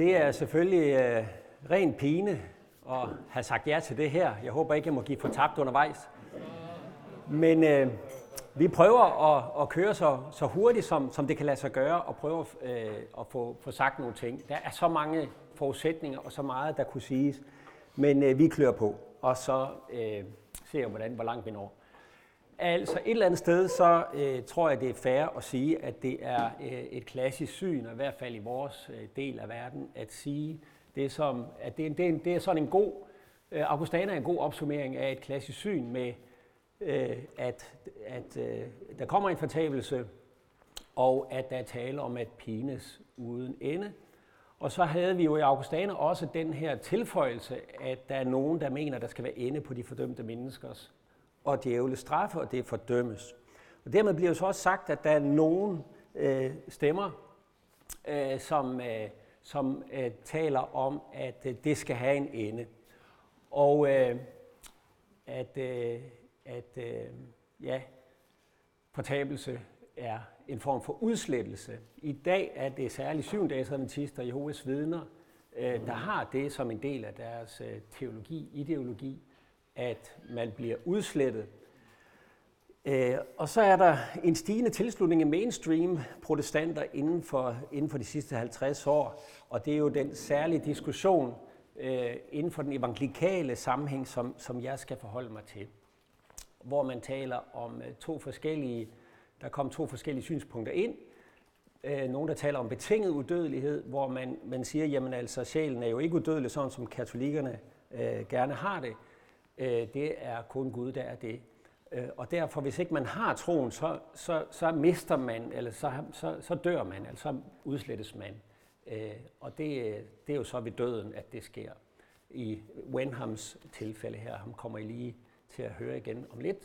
Det er selvfølgelig øh, ren pine at have sagt ja til det her. Jeg håber ikke, jeg må give fortabt undervejs. Men øh, vi prøver at, at køre så, så hurtigt, som, som det kan lade sig gøre, og prøve øh, at få, få sagt nogle ting. Der er så mange forudsætninger og så meget, der kunne siges. Men øh, vi klør på, og så øh, ser jeg, hvordan, hvor langt vi når. Altså et eller andet sted, så øh, tror jeg, det er fair at sige, at det er øh, et klassisk syn, og i hvert fald i vores øh, del af verden, at sige, det som, at det, det, det er sådan en god, øh, Augustana er en god opsummering af et klassisk syn med, øh, at, at øh, der kommer en fortabelse, og at der er tale om at pines uden ende. Og så havde vi jo i Augustana også den her tilføjelse, at der er nogen, der mener, der skal være ende på de fordømte menneskers og djævle straffe, og det fordømmes. Og dermed bliver jo så også sagt, at der er nogen øh, stemmer, øh, som, øh, som øh, taler om, at øh, det skal have en ende. Og øh, at, øh, at øh, ja, fortabelse er en form for udslettelse. I dag er det særligt syvendags adventister og Jehovas vidner, øh, der har det som en del af deres øh, teologi, ideologi, at man bliver udslettet. Øh, og så er der en stigende tilslutning af mainstream protestanter inden for, inden for de sidste 50 år, og det er jo den særlige diskussion øh, inden for den evangelikale sammenhæng, som, som jeg skal forholde mig til, hvor man taler om øh, to forskellige, der kom to forskellige synspunkter ind. Øh, nogle, der taler om betinget udødelighed, hvor man, man siger, jamen altså, sjælen er jo ikke udødelig, sådan som katolikkerne øh, gerne har det, Øh, det er kun Gud, der er det. Øh, og derfor, hvis ikke man har troen, så, så, så mister man, eller så, så, så dør man, eller så udslettes man. Øh, og det, det er jo så ved døden, at det sker. I Wenhams tilfælde her, ham kommer I lige til at høre igen om lidt.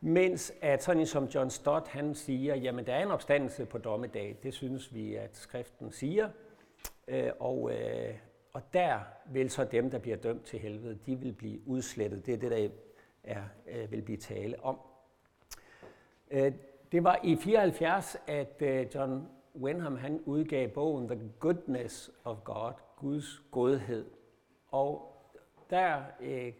Mens at sådan en som John Stott, han siger, jamen der er en opstandelse på dommedag. Det synes vi, at skriften siger. og, og der vil så dem, der bliver dømt til helvede, de vil blive udslettet. Det er det, der er, øh, vil blive tale om. Øh, det var i 74, at øh, John Wenham han udgav bogen The Goodness of God, Guds godhed. Og der øh,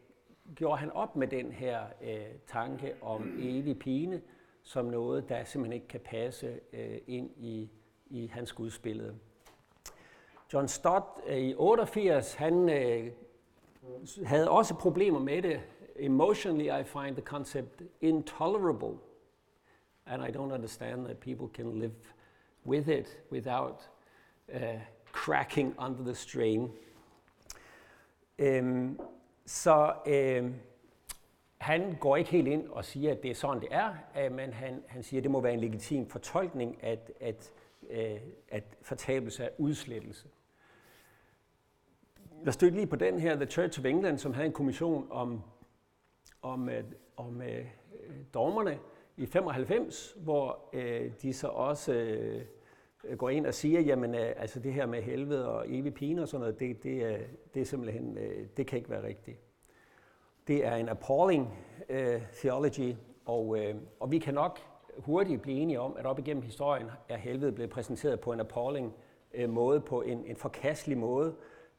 gjorde han op med den her øh, tanke om evig pine, som noget, der simpelthen ikke kan passe øh, ind i, i hans gudsbillede. John Stott øh, i 88, han øh, havde også problemer med det. Emotionally, I find the concept intolerable. And I don't understand that people can live with it without uh, cracking under the strain. Um, så um, han går ikke helt ind og siger, at det er sådan, det er, uh, men han, han siger, at det må være en legitim fortolkning, at, at, uh, at fortabelse er udslettelse. Jeg stødte lige på den her, The Church of England, som havde en kommission om, om, øh, om øh, dogmerne i 95, hvor øh, de så også øh, går ind og siger, jamen øh, altså det her med helvede og evig pine og sådan noget, det, det, er, det er simpelthen, øh, det kan ikke være rigtigt. Det er en appalling øh, theology, og, øh, og vi kan nok hurtigt blive enige om, at op igennem historien er helvede blevet præsenteret på en appalling øh, måde, på en, en forkastelig måde,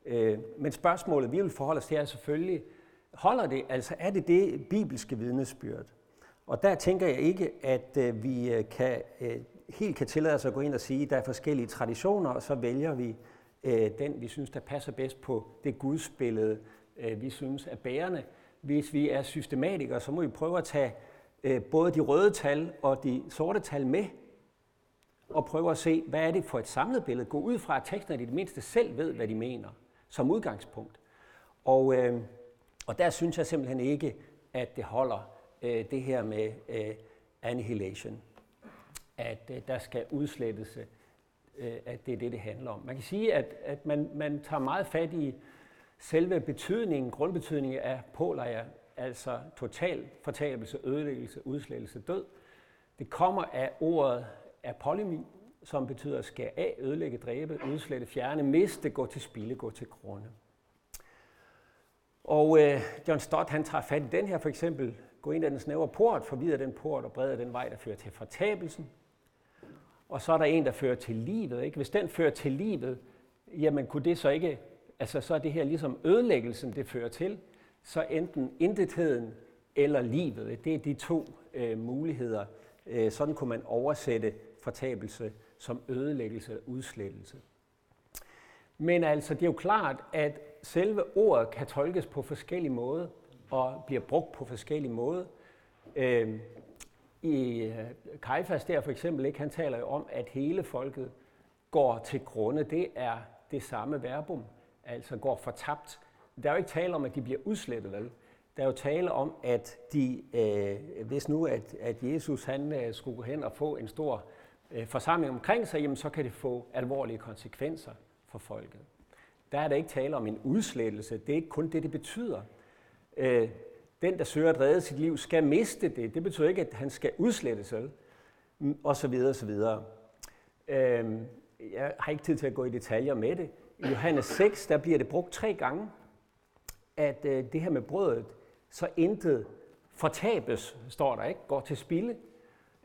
Øh, men spørgsmålet, vi vil forholde os til, er selvfølgelig, holder det, altså er det det bibelske vidnesbyrd? Og der tænker jeg ikke, at øh, vi øh, kan, øh, helt kan tillade os at gå ind og sige, at der er forskellige traditioner, og så vælger vi øh, den, vi synes, der passer bedst på det gudsbillede, øh, vi synes er bærende. Hvis vi er systematikere, så må vi prøve at tage både de røde tal og de sorte tal med, og prøve at se, hvad er det for et samlet billede. Gå ud fra, at teksterne i det mindste selv ved, hvad de mener som udgangspunkt. Og, øh, og der synes jeg simpelthen ikke, at det holder øh, det her med øh, annihilation. At øh, der skal udslettes, øh, at det er det, det handler om. Man kan sige, at, at man, man tager meget fat i selve betydningen, grundbetydningen af pålejer, altså total fortabelse, ødelæggelse, udslettelse, død. Det kommer af ordet apolemi, som betyder skære af, ødelægge, dræbe, udslette, fjerne, miste, gå til spilde, gå til grunde. Og øh, John Stott, han tager fat i den her for eksempel, gå ind ad den snævre port, forvider den port og breder den vej, der fører til fortabelsen. Og så er der en, der fører til livet. Ikke? Hvis den fører til livet, jamen kunne det så ikke, altså så er det her ligesom ødelæggelsen, det fører til, så enten intetheden eller livet. Det er de to øh, muligheder. Øh, sådan kunne man oversætte fortabelse som ødelæggelse eller udslettelse. Men altså, det er jo klart, at selve ordet kan tolkes på forskellige måder og bliver brugt på forskellige måder. Øhm, øh, I Kajfas der for eksempel, ikke, han taler jo om, at hele folket går til grunde. Det er det samme verbum, altså går fortabt. Der er jo ikke tale om, at de bliver udslettet, vel? Der er jo tale om, at de, øh, hvis nu at, at Jesus han øh, skulle gå hen og få en stor øh, forsamling omkring sig, jamen, så kan det få alvorlige konsekvenser for folket. Der er der ikke tale om en udslettelse. Det er ikke kun det, det betyder. Øh, den, der søger at redde sit liv, skal miste det. Det betyder ikke, at han skal udslette sig, mm, og så videre, og så videre. Øh, jeg har ikke tid til at gå i detaljer med det. I Johannes 6, der bliver det brugt tre gange, at øh, det her med brødet, så intet fortabes, står der ikke, går til spilde.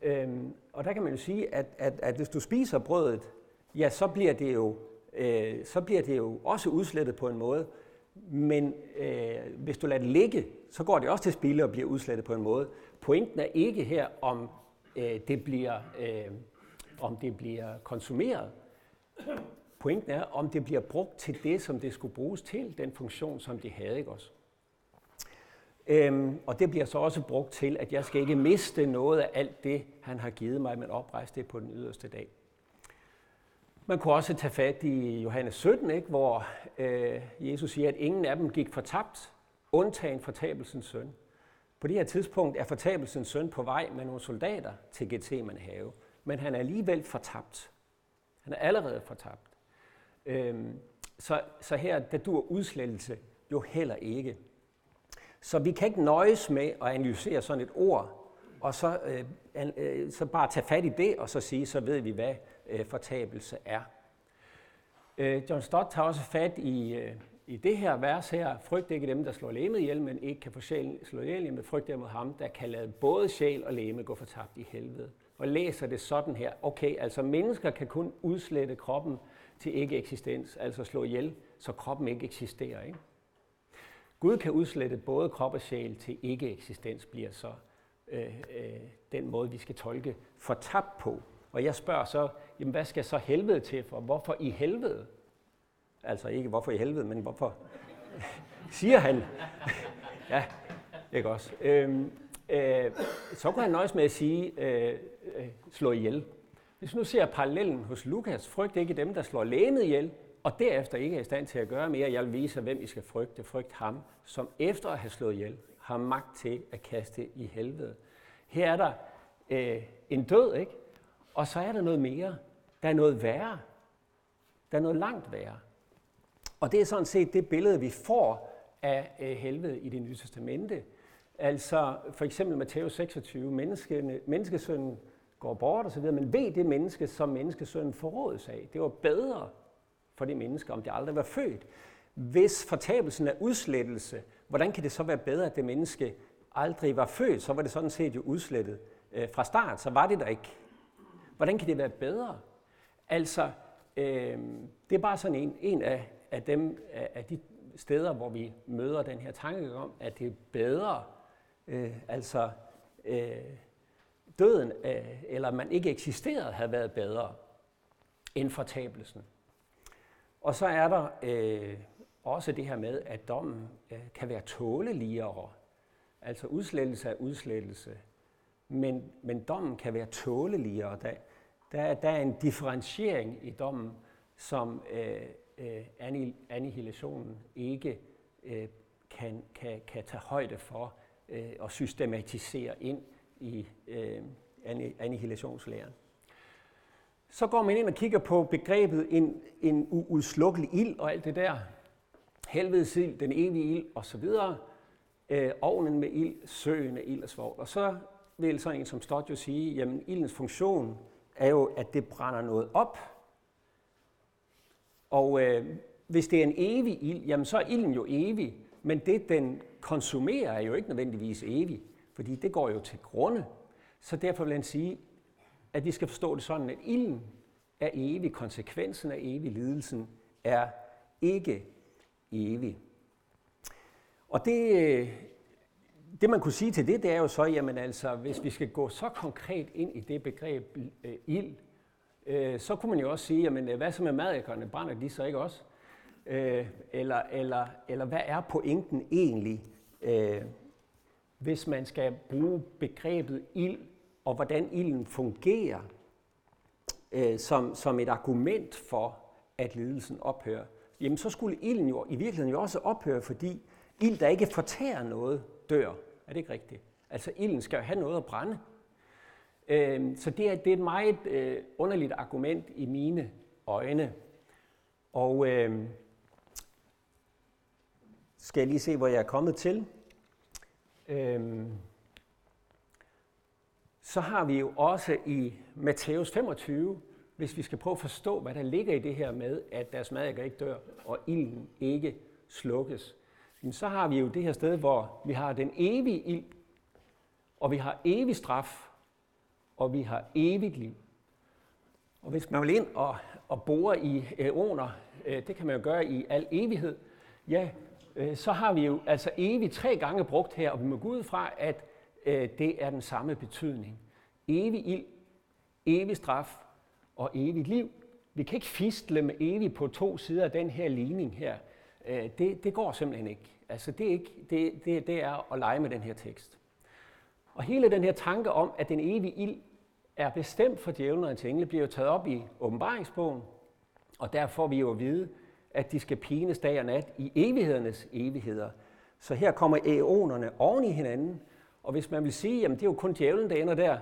Øhm, og der kan man jo sige, at, at, at hvis du spiser brødet, ja, så bliver det jo, øh, så bliver det jo også udslettet på en måde. Men øh, hvis du lader det ligge, så går det også til spilde og bliver udslettet på en måde. Pointen er ikke her, om øh, det bliver, øh, om det bliver konsumeret. Pointen er, om det bliver brugt til det, som det skulle bruges til, den funktion, som det havde, ikke også? Øhm, og det bliver så også brugt til, at jeg skal ikke miste noget af alt det, han har givet mig, men oprejse det på den yderste dag. Man kunne også tage fat i Johannes 17, ikke, hvor øh, Jesus siger, at ingen af dem gik fortabt, undtagen fortabelsens søn. På det her tidspunkt er fortabelsens søn på vej med nogle soldater til Gethsemane have, men han er alligevel fortabt. Han er allerede fortabt. Øhm, så, så her, der dur udslettelse jo heller ikke. Så vi kan ikke nøjes med at analysere sådan et ord, og så, øh, øh, så bare tage fat i det, og så sige, så ved vi, hvad øh, fortabelse er. Øh, John Stott tager også fat i, øh, i det her vers her. Frygt ikke dem, der slår læmet ihjel, men ikke kan få sjælen slå ihjel, men frygt mod ham, der kan lade både sjæl og læme gå fortabt i helvede. Og læser det sådan her. Okay, altså mennesker kan kun udslette kroppen til ikke-eksistens, altså slå ihjel, så kroppen ikke eksisterer. Ikke? Gud kan udslette både krop og sjæl til ikke-eksistens, bliver så øh, øh, den måde, vi skal tolke fortabt på. Og jeg spørger så, jamen hvad skal så helvede til for? Hvorfor i helvede? Altså ikke hvorfor i helvede, men hvorfor siger han? ja, ikke også? Øhm, øh, så kunne han nøjes med at sige, øh, øh, slå ihjel. Hvis nu ser parallellen hos Lukas, frygt ikke dem, der slår lægemet ihjel, og derefter ikke er i stand til at gøre mere. Jeg vil vise, hvem I skal frygte. Frygt ham, som efter at have slået ihjel, har magt til at kaste i helvede. Her er der øh, en død, ikke? Og så er der noget mere. Der er noget værre. Der er noget langt værre. Og det er sådan set det billede, vi får af øh, helvede i det nye testamente. Altså for eksempel Matthæus 26, menneskene, menneskesønnen går bort osv., men ved det menneske, som menneskesønnen forrådes af. Det var bedre for de menneske, om de aldrig var født. Hvis fortabelsen er udslettelse, hvordan kan det så være bedre, at det menneske aldrig var født? Så var det sådan set jo udslettet øh, fra start, så var det der ikke. Hvordan kan det være bedre? Altså, øh, det er bare sådan en, en af, af, dem, af, af de steder, hvor vi møder den her tanke om, at det er bedre, øh, altså øh, døden, øh, eller man ikke eksisterede, havde været bedre end fortabelsen. Og så er der øh, også det her med, at dommen øh, kan være tåleligere. Altså udslettelse er udslettelse. Men, men dommen kan være tåleligere. Der, der, der er en differentiering i dommen, som øh, øh, annihilationen ikke øh, kan, kan, kan tage højde for øh, og systematisere ind i øh, annihilationslæren. Så går man ind og kigger på begrebet en, en uudslukkelig ild og alt det der. Helvedes ild, den evige ild osv. Øh, ovnen med ild, søen af ild og svovl. Og så vil så en som Stott jo sige, jamen ildens funktion er jo, at det brænder noget op. Og øh, hvis det er en evig ild, jamen så er ilden jo evig, men det den konsumerer er jo ikke nødvendigvis evig, fordi det går jo til grunde. Så derfor vil han sige, at de skal forstå det sådan, at ilden er evig, konsekvensen af evig, lidelsen er ikke evig. Og det, det man kunne sige til det, det er jo så, jamen altså, hvis vi skal gå så konkret ind i det begreb øh, ild, øh, så kunne man jo også sige, jamen øh, hvad så med madækkerne, brænder de så ikke også? Øh, eller, eller, eller hvad er pointen egentlig, øh, hvis man skal bruge begrebet ild, og hvordan ilden fungerer øh, som, som et argument for, at lidelsen ophører? Jamen så skulle ilden jo i virkeligheden jo også ophøre, fordi ild, der ikke fortærer noget, dør. Er det ikke rigtigt? Altså ilden skal jo have noget at brænde. Øh, så det er, det er et meget øh, underligt argument i mine øjne. Og øh, skal jeg lige se, hvor jeg er kommet til. Øh, så har vi jo også i Matthæus 25, hvis vi skal prøve at forstå, hvad der ligger i det her med, at deres mad ikke dør, og ilden ikke slukkes. Så har vi jo det her sted, hvor vi har den evige ild, og vi har evig straf, og vi har evigt liv. Og hvis man vil ind og, og bore i øh, æoner, øh, det kan man jo gøre i al evighed, ja, Øh, så har vi jo altså evigt tre gange brugt her, og vi må gå ud fra, at øh, det er den samme betydning. Evig ild, evig straf og evigt liv. Vi kan ikke fistle med evig på to sider af den her ligning her. Øh, det, det går simpelthen ikke. Altså det, er ikke, det, det, det er at lege med den her tekst. Og hele den her tanke om, at den evige ild er bestemt for djævlen og hans engle, bliver jo taget op i åbenbaringsbogen, og der får vi jo at vide, at de skal pines dag og nat i evighedernes evigheder. Så her kommer æonerne oven i hinanden, og hvis man vil sige, at det er jo kun djævlen, der ender der,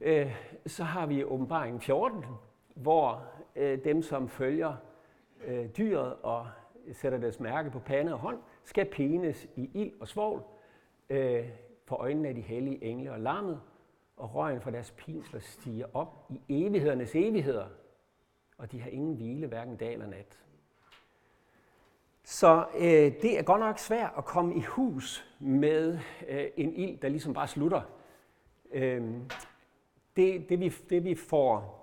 øh, så har vi åbenbaringen 14, hvor øh, dem, som følger øh, dyret og sætter deres mærke på pande og hånd, skal pines i ild og svovl øh, for øjnene af de hellige engle og lammet, og røgen fra deres pinsler stiger op i evighedernes evigheder, og de har ingen hvile, hverken dag eller nat. Så øh, det er godt nok svært at komme i hus med øh, en ild, der ligesom bare slutter. Øh, det, det, vi, det vi får,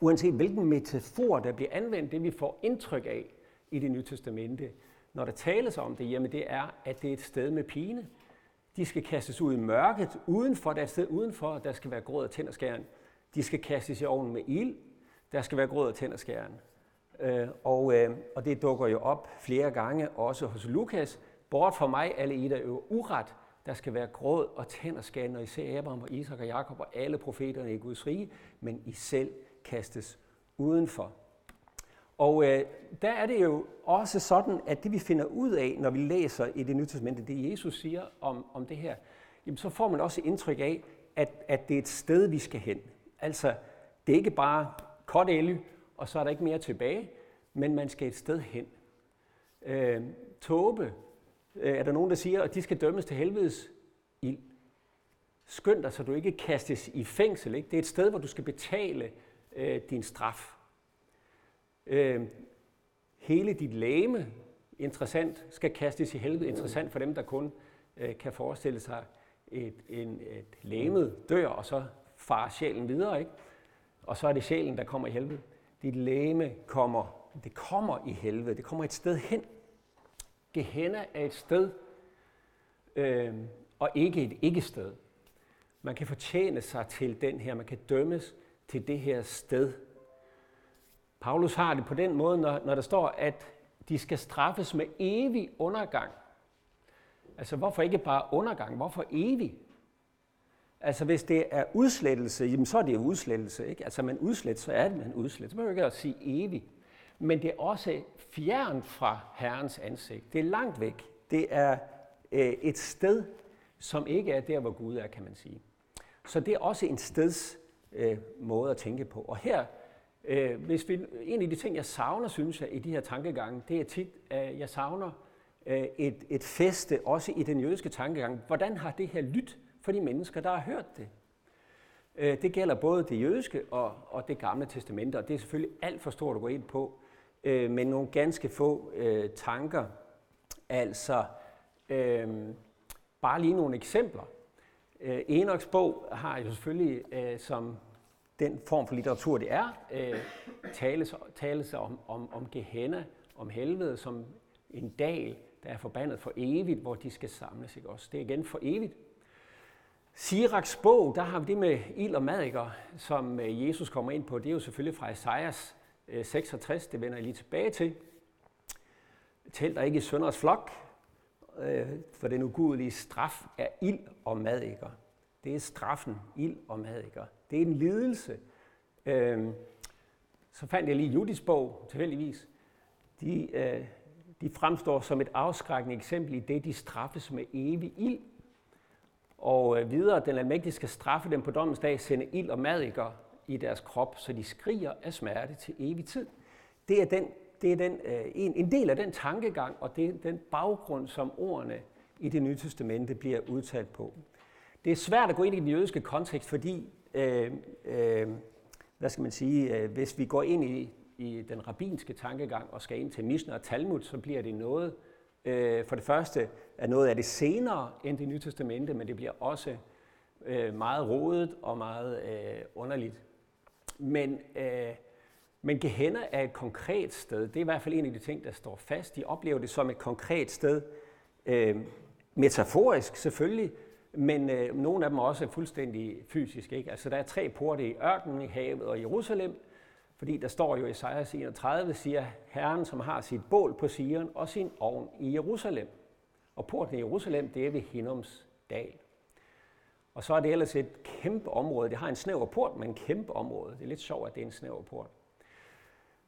uanset hvilken metafor, der bliver anvendt, det vi får indtryk af i det nye testamente, når der tales om det, jamen det er, at det er et sted med pine. De skal kastes ud i mørket udenfor, der er et sted udenfor, der skal være gråd og tænderskæren. De skal kastes i ovnen med ild, der skal være gråd og tænderskæren. Øh, og, øh, og det dukker jo op flere gange, også hos Lukas. Bort for mig, alle I, der øver uret, der skal være gråd og tænderskab, når I ser Abraham og Isak og Jakob og alle profeterne i Guds rige, men I selv kastes udenfor. Og øh, der er det jo også sådan, at det vi finder ud af, når vi læser i det nye testamente, det Jesus siger om, om det her, jamen, så får man også indtryk af, at, at det er et sted, vi skal hen. Altså, det er ikke bare kort og så er der ikke mere tilbage, men man skal et sted hen. Øh, tåbe, øh, er der nogen, der siger, at de skal dømmes til helvedes ild. Skynd dig, så du ikke kastes i fængsel. Ikke? Det er et sted, hvor du skal betale øh, din straf. Øh, hele dit læme, interessant, skal kastes i helvede. Interessant for dem, der kun øh, kan forestille sig et, en, et læmet dør, og så farer sjælen videre. Ikke? Og så er det sjælen, der kommer i helvede. Dit læme kommer, det kommer i helvede, det kommer et sted hen. Gehenna er et sted, øh, og ikke et ikke-sted. Man kan fortjene sig til den her, man kan dømmes til det her sted. Paulus har det på den måde, når, når der står, at de skal straffes med evig undergang. Altså hvorfor ikke bare undergang, hvorfor evig? Altså hvis det er udslettelse, jamen, så er det jo udslettelse. Ikke? Altså man udslet, så er det man udslet. Så behøver ikke at sige evig. Men det er også fjern fra Herrens ansigt. Det er langt væk. Det er øh, et sted, som ikke er der, hvor Gud er, kan man sige. Så det er også en steds øh, måde at tænke på. Og her, øh, hvis vi, en af de ting, jeg savner, synes jeg, i de her tankegange, det er tit, at jeg savner øh, et, et feste, også i den jødiske tankegang. Hvordan har det her lyttet for de mennesker, der har hørt det. Øh, det gælder både det jødiske og, og det gamle testamente, og det er selvfølgelig alt for stort at gå ind på, øh, men nogle ganske få øh, tanker. Altså, øh, bare lige nogle eksempler. Øh, Enoks bog har jo selvfølgelig øh, som den form for litteratur, det er, øh, tales, tales om, om, om Gehenna, om helvede, som en dal, der er forbandet for evigt, hvor de skal samles. Ikke også? Det er igen for evigt. Siraks bog, der har vi det med ild og madikker, som øh, Jesus kommer ind på. Det er jo selvfølgelig fra Esajas øh, 66, det vender jeg lige tilbage til. Telt dig ikke i sønders flok, øh, for den ugudelige straf er ild og madikker. Det er straffen, ild og madikker. Det er en lidelse. Øhm, så fandt jeg lige Judis bog, tilfældigvis. De, de fremstår som et afskrækkende eksempel i det, de straffes med evig ild. Og øh, videre, den almægtige skal straffe dem på dommens dag, sende ild og madikker i deres krop, så de skriger af smerte til evig tid. Det er, den, det er den, øh, en, en del af den tankegang, og det er den baggrund, som ordene i det nye testamente bliver udtalt på. Det er svært at gå ind i den jødiske kontekst, fordi, øh, øh, hvad skal man sige, øh, hvis vi går ind i, i den rabinske tankegang og skal ind til Mishnah og Talmud, så bliver det noget, øh, Øh, for det første er noget af det senere end det nye testamente, men det bliver også øh, meget rodet og meget øh, underligt. Men, øh, men Gehenna er et konkret sted. Det er i hvert fald en af de ting, der står fast. De oplever det som et konkret sted. Øh, metaforisk selvfølgelig, men øh, nogle af dem er også fuldstændig fysisk. Ikke? Altså, der er tre porte i ørkenen, i havet og i Jerusalem, fordi der står jo i Esajas 31, siger Herren, som har sit bål på Sion og sin ovn i Jerusalem. Og porten i Jerusalem, det er ved Hinnoms dal. Og så er det ellers et kæmpe område. Det har en snæver port, men en kæmpe område. Det er lidt sjovt, at det er en snæver port.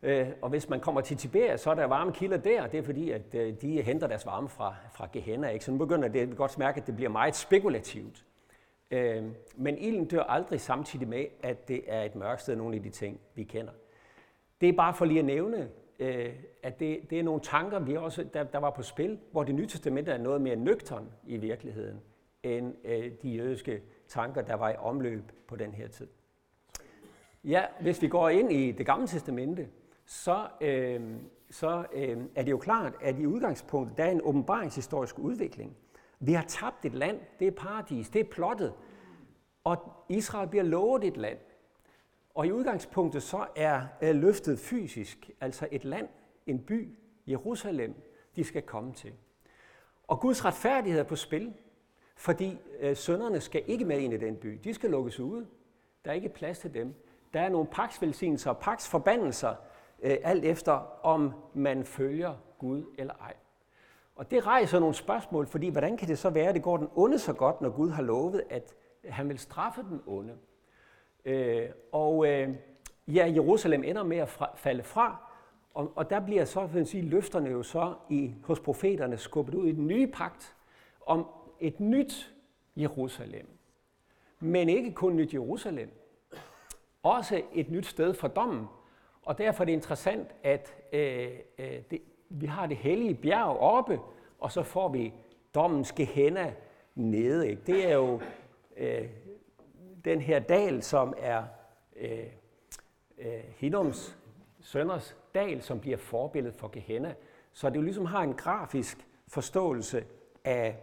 Øh, og hvis man kommer til Tiberias, så er der varme kilder der. Det er fordi, at øh, de henter deres varme fra, fra Gehenna. Ikke? Så nu begynder det, vi godt mærke, at det bliver meget spekulativt. Øh, men ilden dør aldrig samtidig med, at det er et mørkt sted, nogle af de ting, vi kender. Det er bare for lige at nævne, øh, at det, det er nogle tanker, vi også, der, der var på spil, hvor det nye testamente er noget mere nøgtern i virkeligheden, end øh, de jødiske tanker, der var i omløb på den her tid. Ja, hvis vi går ind i det gamle testamente, så, øh, så øh, er det jo klart, at i udgangspunktet, der er en åbenbaringshistorisk udvikling. Vi har tabt et land, det er paradis, det er plottet, og Israel bliver lovet et land. Og i udgangspunktet så er øh, løftet fysisk, altså et land, en by, Jerusalem, de skal komme til. Og Guds retfærdighed er på spil, fordi øh, sønderne skal ikke med ind i den by. De skal lukkes ude. Der er ikke plads til dem. Der er nogle paksvelsignelser og paksforbandelser, øh, alt efter om man følger Gud eller ej. Og det rejser nogle spørgsmål, fordi hvordan kan det så være, at det går den onde så godt, når Gud har lovet, at han vil straffe den onde? Øh, og øh, ja, Jerusalem ender med at fra, falde fra, og, og der bliver så, vil sige, løfterne jo så i, hos profeterne skubbet ud i den nye pagt om et nyt Jerusalem. Men ikke kun nyt Jerusalem, også et nyt sted for dommen. Og derfor er det interessant, at øh, øh, det, vi har det hellige bjerg oppe, og så får vi dommens gehenna nede. Ikke? Det er jo øh, den her dal, som er øh, øh, Hinnoms sønders dal, som bliver forbilledet for Gehenna. Så det jo ligesom har en grafisk forståelse af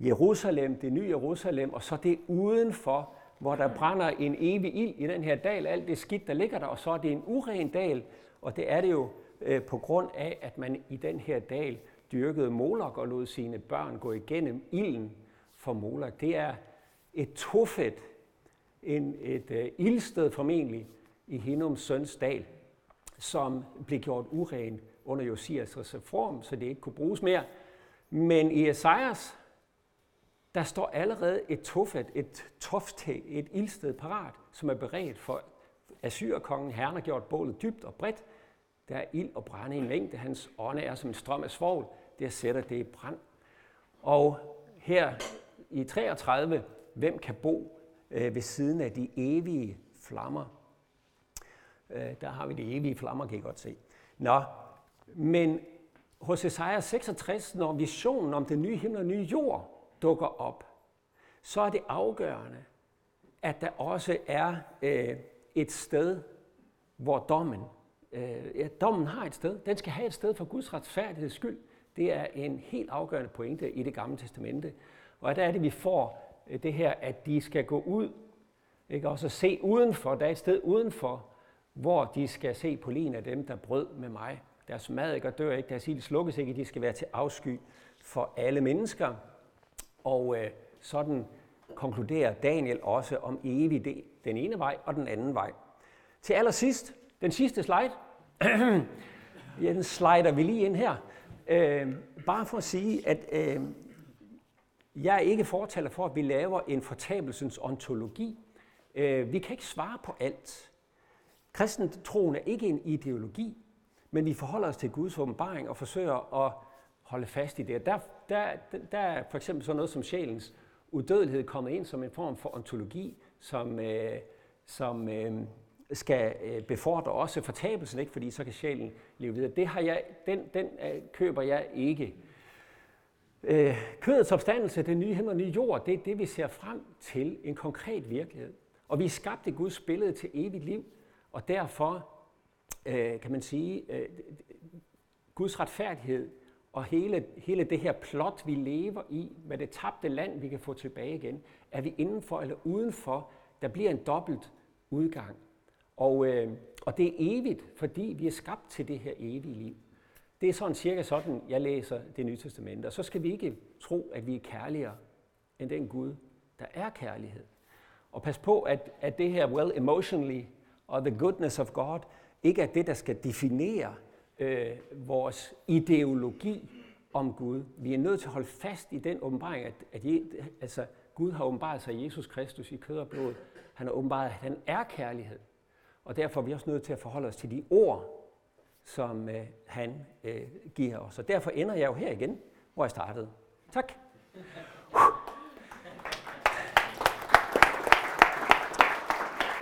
Jerusalem, det nye Jerusalem, og så det udenfor, hvor der brænder en evig ild i den her dal, alt det skidt, der ligger der, og så er det en uren dal, og det er det jo øh, på grund af, at man i den her dal dyrkede Molok og lod sine børn gå igennem ilden for Molok. Det er et tofet en, et øh, ildsted formentlig i Hinnums søns dal, som blev gjort uren under Josias reform, så det ikke kunne bruges mere. Men i Esajas, der står allerede et tofat, et tofte, et ildsted parat, som er beredt for Assyrkongen. Herren har gjort bålet dybt og bredt. Der er ild og brænde i en mængde. Hans ånde er som en strøm af svovl. Det sætter det i brand. Og her i 33, hvem kan bo øh, ved siden af de evige flammer. Øh, der har vi de evige flammer, kan I godt se. Nå, men hos Esaja 66, når visionen om den nye himmel og nye jord dukker op, så er det afgørende, at der også er øh, et sted, hvor dommen, øh, ja, dommen har et sted. Den skal have et sted for Guds retfærdigheds skyld. Det er en helt afgørende pointe i det gamle testamente. Og der er det, vi får det her, at de skal gå ud Ikke? og så se udenfor, der er et sted udenfor, hvor de skal se på lin af dem, der brød med mig. Deres mad ikke og dør ikke, deres ild slukkes ikke, de skal være til afsky for alle mennesker. Og øh, sådan konkluderer Daniel også om evig det, den ene vej og den anden vej. Til allersidst, den sidste slide, ja, den slider vi lige ind her. Øh, bare for at sige, at øh, jeg er ikke fortaler for, at vi laver en fortabelsens ontologi. Øh, vi kan ikke svare på alt. Kristentroen er ikke en ideologi, men vi forholder os til Guds åbenbaring og forsøger at holde fast i det. Der, der, der er for eksempel sådan noget som sjælens udødelighed kommet ind som en form for ontologi, som, øh, som øh, skal øh, befordre også fortabelsen, ikke? fordi så kan sjælen leve videre. Det har jeg, den, den øh, køber jeg ikke. Øh, kødets opstandelse, den nye himmel og nye jord, det er det, vi ser frem til, en konkret virkelighed. Og vi er skabt i Guds billede til evigt liv, og derfor øh, kan man sige, øh, Guds retfærdighed og hele, hele det her plot, vi lever i, med det tabte land, vi kan få tilbage igen, er vi indenfor eller udenfor, der bliver en dobbelt udgang. Og, øh, og det er evigt, fordi vi er skabt til det her evige liv. Det er sådan cirka sådan, jeg læser det nye testamente. Og så skal vi ikke tro, at vi er kærligere end den Gud, der er kærlighed. Og pas på, at, at det her well emotionally og the goodness of God ikke er det, der skal definere øh, vores ideologi om Gud. Vi er nødt til at holde fast i den åbenbaring, at, at altså, Gud har åbenbaret sig i Jesus Kristus i kød og blod. Han har åbenbaret, at han er kærlighed. Og derfor er vi også nødt til at forholde os til de ord, som øh, han øh, giver os. Og derfor ender jeg jo her igen, hvor jeg startede. Tak.